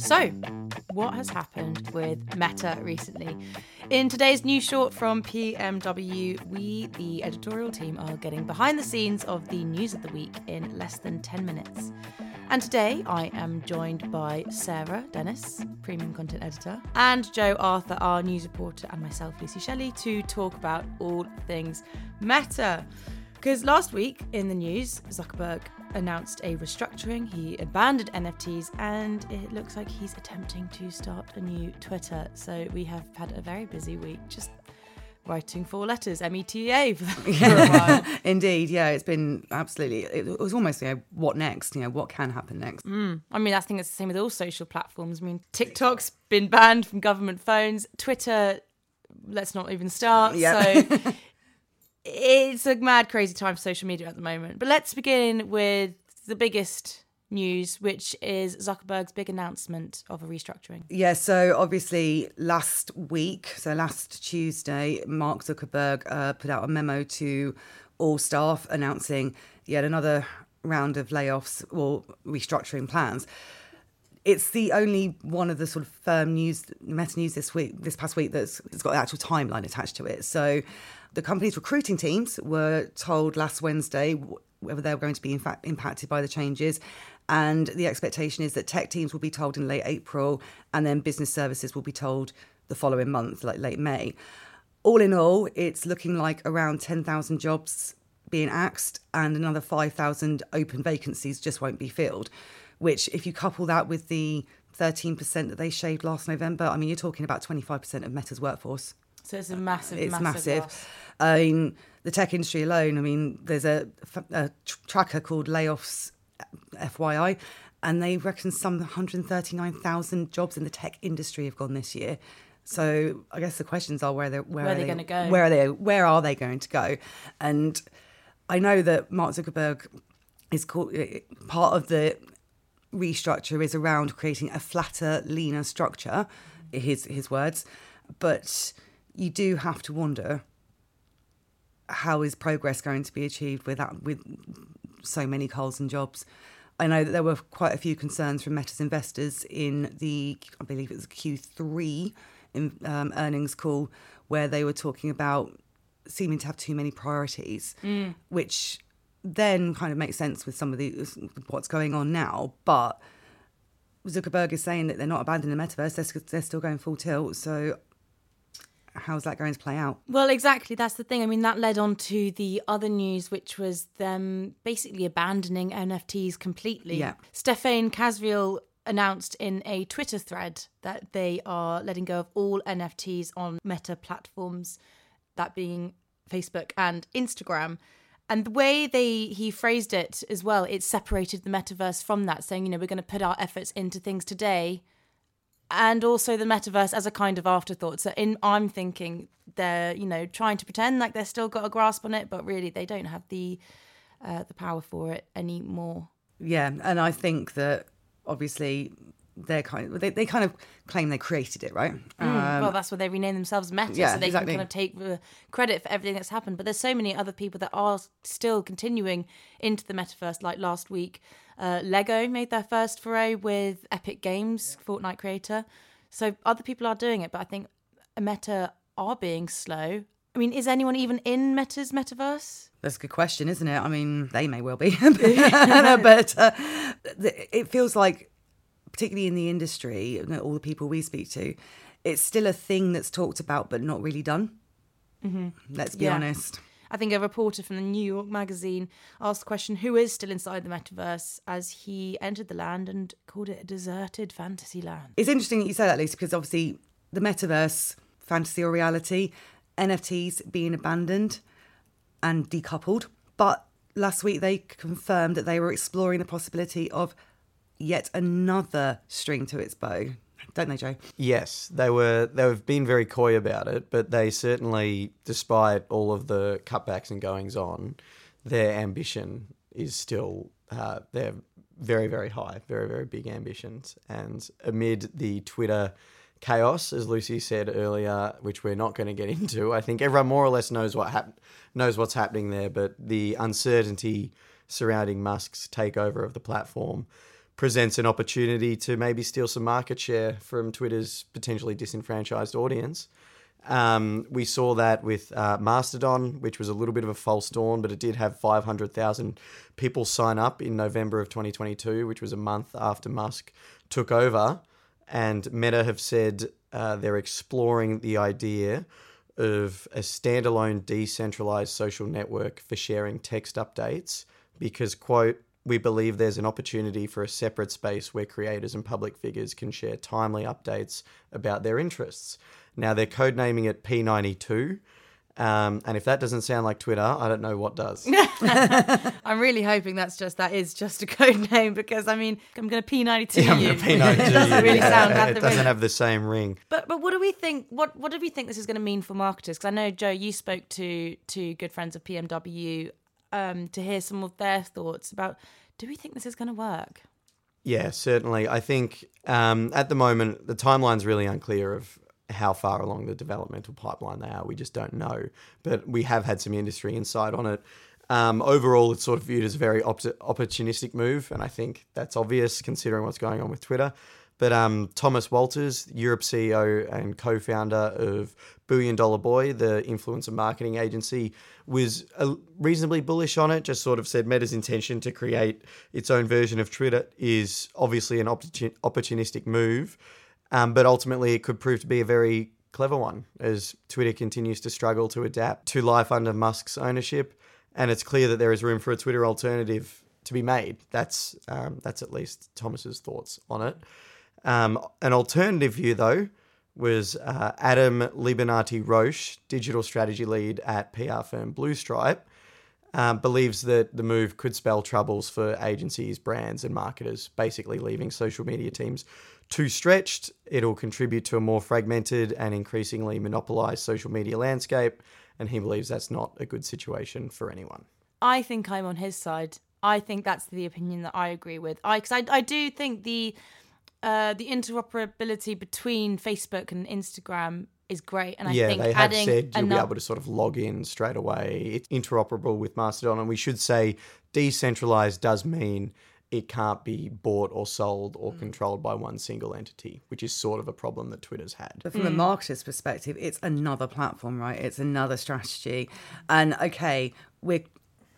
So, what has happened with Meta recently? In today's new short from PMW, we, the editorial team, are getting behind the scenes of the news of the week in less than 10 minutes. And today I am joined by Sarah Dennis, premium content editor, and Joe Arthur, our news reporter, and myself, Lucy Shelley, to talk about all things Meta. Because last week in the news, Zuckerberg announced a restructuring. He abandoned NFTs and it looks like he's attempting to start a new Twitter. So we have had a very busy week just writing four letters, META. For yeah. Indeed, yeah, it's been absolutely. It was almost you know what next? You know what can happen next? Mm. I mean, I think it's the same with all social platforms. I mean, TikTok's been banned from government phones. Twitter, let's not even start. Yeah. So. it's a mad, crazy time for social media at the moment. But let's begin with the biggest news, which is Zuckerberg's big announcement of a restructuring. Yeah, so obviously last week, so last Tuesday, Mark Zuckerberg uh, put out a memo to all staff announcing yet another round of layoffs or restructuring plans. It's the only one of the sort of firm news, meta news this week, this past week, that's, that's got an actual timeline attached to it. So the company's recruiting teams were told last Wednesday whether they were going to be in fact impacted by the changes. And the expectation is that tech teams will be told in late April, and then business services will be told the following month, like late May. All in all, it's looking like around 10,000 jobs being axed, and another 5,000 open vacancies just won't be filled. Which, if you couple that with the 13% that they shaved last November, I mean, you're talking about 25% of Meta's workforce. So it's a massive, it's massive. massive. I mean, the tech industry alone. I mean, there's a, a tracker called Layoffs, FYI, and they reckon some 139,000 jobs in the tech industry have gone this year. So I guess the questions are where they where, where are they going to go? Where are they? Where are they going to go? And I know that Mark Zuckerberg is called eh, part of the restructure is around creating a flatter, leaner structure. His his words, but you do have to wonder how is progress going to be achieved with that, with so many Coles and jobs. I know that there were quite a few concerns from Meta's investors in the, I believe it was Q3 in, um, earnings call, where they were talking about seeming to have too many priorities, mm. which then kind of makes sense with some of the what's going on now. But Zuckerberg is saying that they're not abandoning the metaverse; they're, they're still going full tilt. So how's that going to play out? Well, exactly. That's the thing. I mean, that led on to the other news, which was them basically abandoning NFTs completely. Yeah. Stephane Kasriel announced in a Twitter thread that they are letting go of all NFTs on meta platforms, that being Facebook and Instagram. And the way they he phrased it as well, it separated the metaverse from that, saying, you know, we're going to put our efforts into things today and also the metaverse as a kind of afterthought. So in I'm thinking they're you know trying to pretend like they've still got a grasp on it, but really they don't have the uh, the power for it anymore. Yeah, and I think that obviously they're kind of they, they kind of claim they created it, right? Mm, um, well, that's why they rename themselves Meta, yeah, so they exactly. can kind of take the credit for everything that's happened. But there's so many other people that are still continuing into the metaverse. Like last week, uh, Lego made their first foray with Epic Games, Fortnite creator. So other people are doing it, but I think Meta are being slow. I mean, is anyone even in Meta's metaverse? That's a good question, isn't it? I mean, they may well be, but uh, it feels like particularly in the industry, all the people we speak to, it's still a thing that's talked about but not really done. Mm-hmm. Let's be yeah. honest. I think a reporter from the New York Magazine asked the question who is still inside the metaverse as he entered the land and called it a deserted fantasy land. It's interesting that you say that, Lisa, because obviously the metaverse, fantasy or reality, NFTs being abandoned and decoupled. But last week they confirmed that they were exploring the possibility of yet another string to its bow, don't they, Joe? Yes, they were. They've been very coy about it, but they certainly, despite all of the cutbacks and goings on, their ambition is still. Uh, they're very, very high, very, very big ambitions, and amid the Twitter chaos, as Lucy said earlier, which we're not going to get into. I think everyone more or less knows what hap- knows what's happening there, but the uncertainty surrounding Musk's takeover of the platform presents an opportunity to maybe steal some market share from Twitter's potentially disenfranchised audience. Um, we saw that with uh, Mastodon, which was a little bit of a false dawn, but it did have 500,000 people sign up in November of 2022, which was a month after Musk took over. And Meta have said uh, they're exploring the idea of a standalone decentralized social network for sharing text updates because, quote, we believe there's an opportunity for a separate space where creators and public figures can share timely updates about their interests. Now, they're codenaming it P92. Um, and if that doesn't sound like Twitter, I don't know what does. I'm really hoping that's just that is just a code name because I mean I'm going to P92 Yeah, I'm you. gonna P92 it doesn't really yeah. sound It doesn't really- have the same ring. But but what do we think? What what do we think this is going to mean for marketers? Because I know Joe, you spoke to to good friends of PMW um, to hear some of their thoughts about. Do we think this is going to work? Yeah, certainly. I think um, at the moment the timeline's really unclear of how far along the developmental pipeline they are. We just don't know. But we have had some industry insight on it. Um, overall, it's sort of viewed as a very op- opportunistic move, and I think that's obvious considering what's going on with Twitter. But um, Thomas Walters, Europe CEO and co-founder of Billion Dollar Boy, the influencer marketing agency, was uh, reasonably bullish on it. Just sort of said Meta's intention to create its own version of Twitter is obviously an opportun- opportunistic move, um, but ultimately it could prove to be a very clever one as Twitter continues to struggle to adapt to life under Musk's ownership, and it's clear that there is room for a Twitter alternative to be made. That's um, that's at least Thomas's thoughts on it. Um, an alternative view, though, was uh, Adam Libernati Roche, digital strategy lead at PR firm Blue Stripe, um, believes that the move could spell troubles for agencies, brands, and marketers, basically leaving social media teams too stretched. It'll contribute to a more fragmented and increasingly monopolized social media landscape, and he believes that's not a good situation for anyone. I think I'm on his side. I think that's the opinion that I agree with. I because I, I do think the uh, the interoperability between Facebook and Instagram is great, and I yeah, think they have adding said you'll be able to sort of log in straight away. It's interoperable with Mastodon, and we should say decentralized does mean it can't be bought or sold Mm. or controlled by one single entity, which is sort of a problem that Twitter's had. But from a marketer's perspective, it's another platform, right? It's another strategy. And okay, we're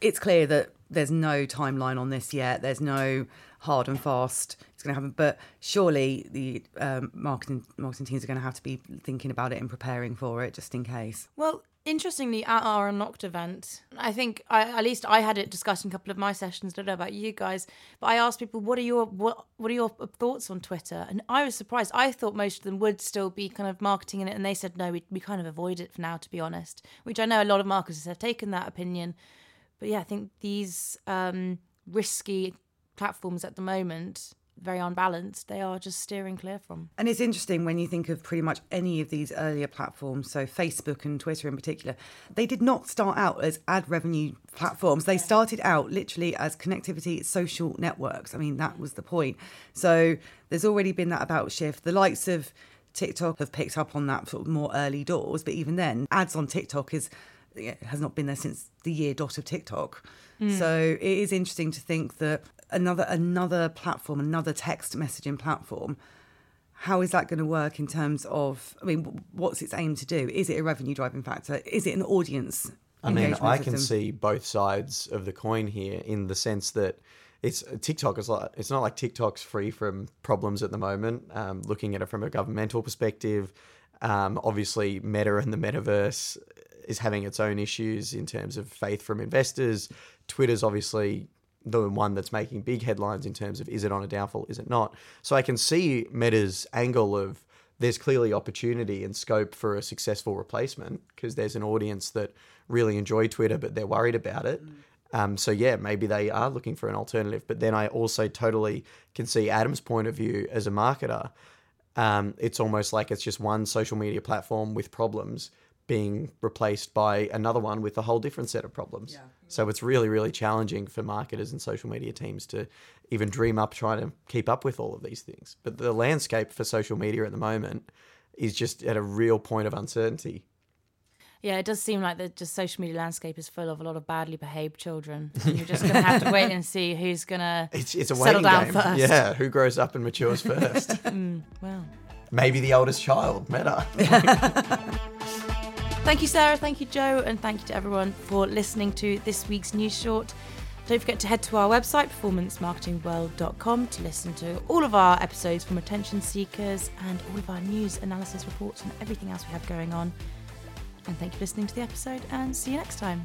it's clear that there's no timeline on this yet. There's no hard and fast it's going to happen. But surely the um, marketing marketing teams are going to have to be thinking about it and preparing for it just in case. Well, interestingly, at our Unlocked event, I think I, at least I had it discussed in a couple of my sessions. I don't know about you guys, but I asked people, "What are your what What are your thoughts on Twitter?" And I was surprised. I thought most of them would still be kind of marketing in it, and they said, "No, we we kind of avoid it for now." To be honest, which I know a lot of marketers have taken that opinion. But yeah, I think these um, risky platforms at the moment, very unbalanced, they are just steering clear from. And it's interesting when you think of pretty much any of these earlier platforms, so Facebook and Twitter in particular, they did not start out as ad revenue platforms. They started out literally as connectivity social networks. I mean, that was the point. So there's already been that about shift. The likes of TikTok have picked up on that sort of more early doors, but even then, ads on TikTok is has not been there since the year dot of TikTok. Hmm. So it is interesting to think that another another platform, another text messaging platform, how is that going to work in terms of? I mean, what's its aim to do? Is it a revenue driving factor? Is it an audience? I mean, I can see both sides of the coin here in the sense that it's TikTok is like it's not like TikTok's free from problems at the moment. Um, looking at it from a governmental perspective, um, obviously Meta and the metaverse is having its own issues in terms of faith from investors. Twitter's obviously the one that's making big headlines in terms of is it on a downfall, is it not? So I can see Meta's angle of there's clearly opportunity and scope for a successful replacement because there's an audience that really enjoy Twitter, but they're worried about it. Um, so yeah, maybe they are looking for an alternative. But then I also totally can see Adam's point of view as a marketer. Um, it's almost like it's just one social media platform with problems being replaced by another one with a whole different set of problems. Yeah. So it's really, really challenging for marketers and social media teams to even dream up trying to keep up with all of these things. But the landscape for social media at the moment is just at a real point of uncertainty. Yeah, it does seem like the just social media landscape is full of a lot of badly behaved children. You're just going to have to wait and see who's going to It's, it's a settle down game. first. Yeah, who grows up and matures first? Mm, well, Maybe the oldest child, Meta. thank you, Sarah. Thank you, Joe. And thank you to everyone for listening to this week's news short. Don't forget to head to our website, performancemarketingworld.com, to listen to all of our episodes from Attention Seekers and all of our news, analysis reports, and everything else we have going on. And thank you for listening to the episode, and see you next time.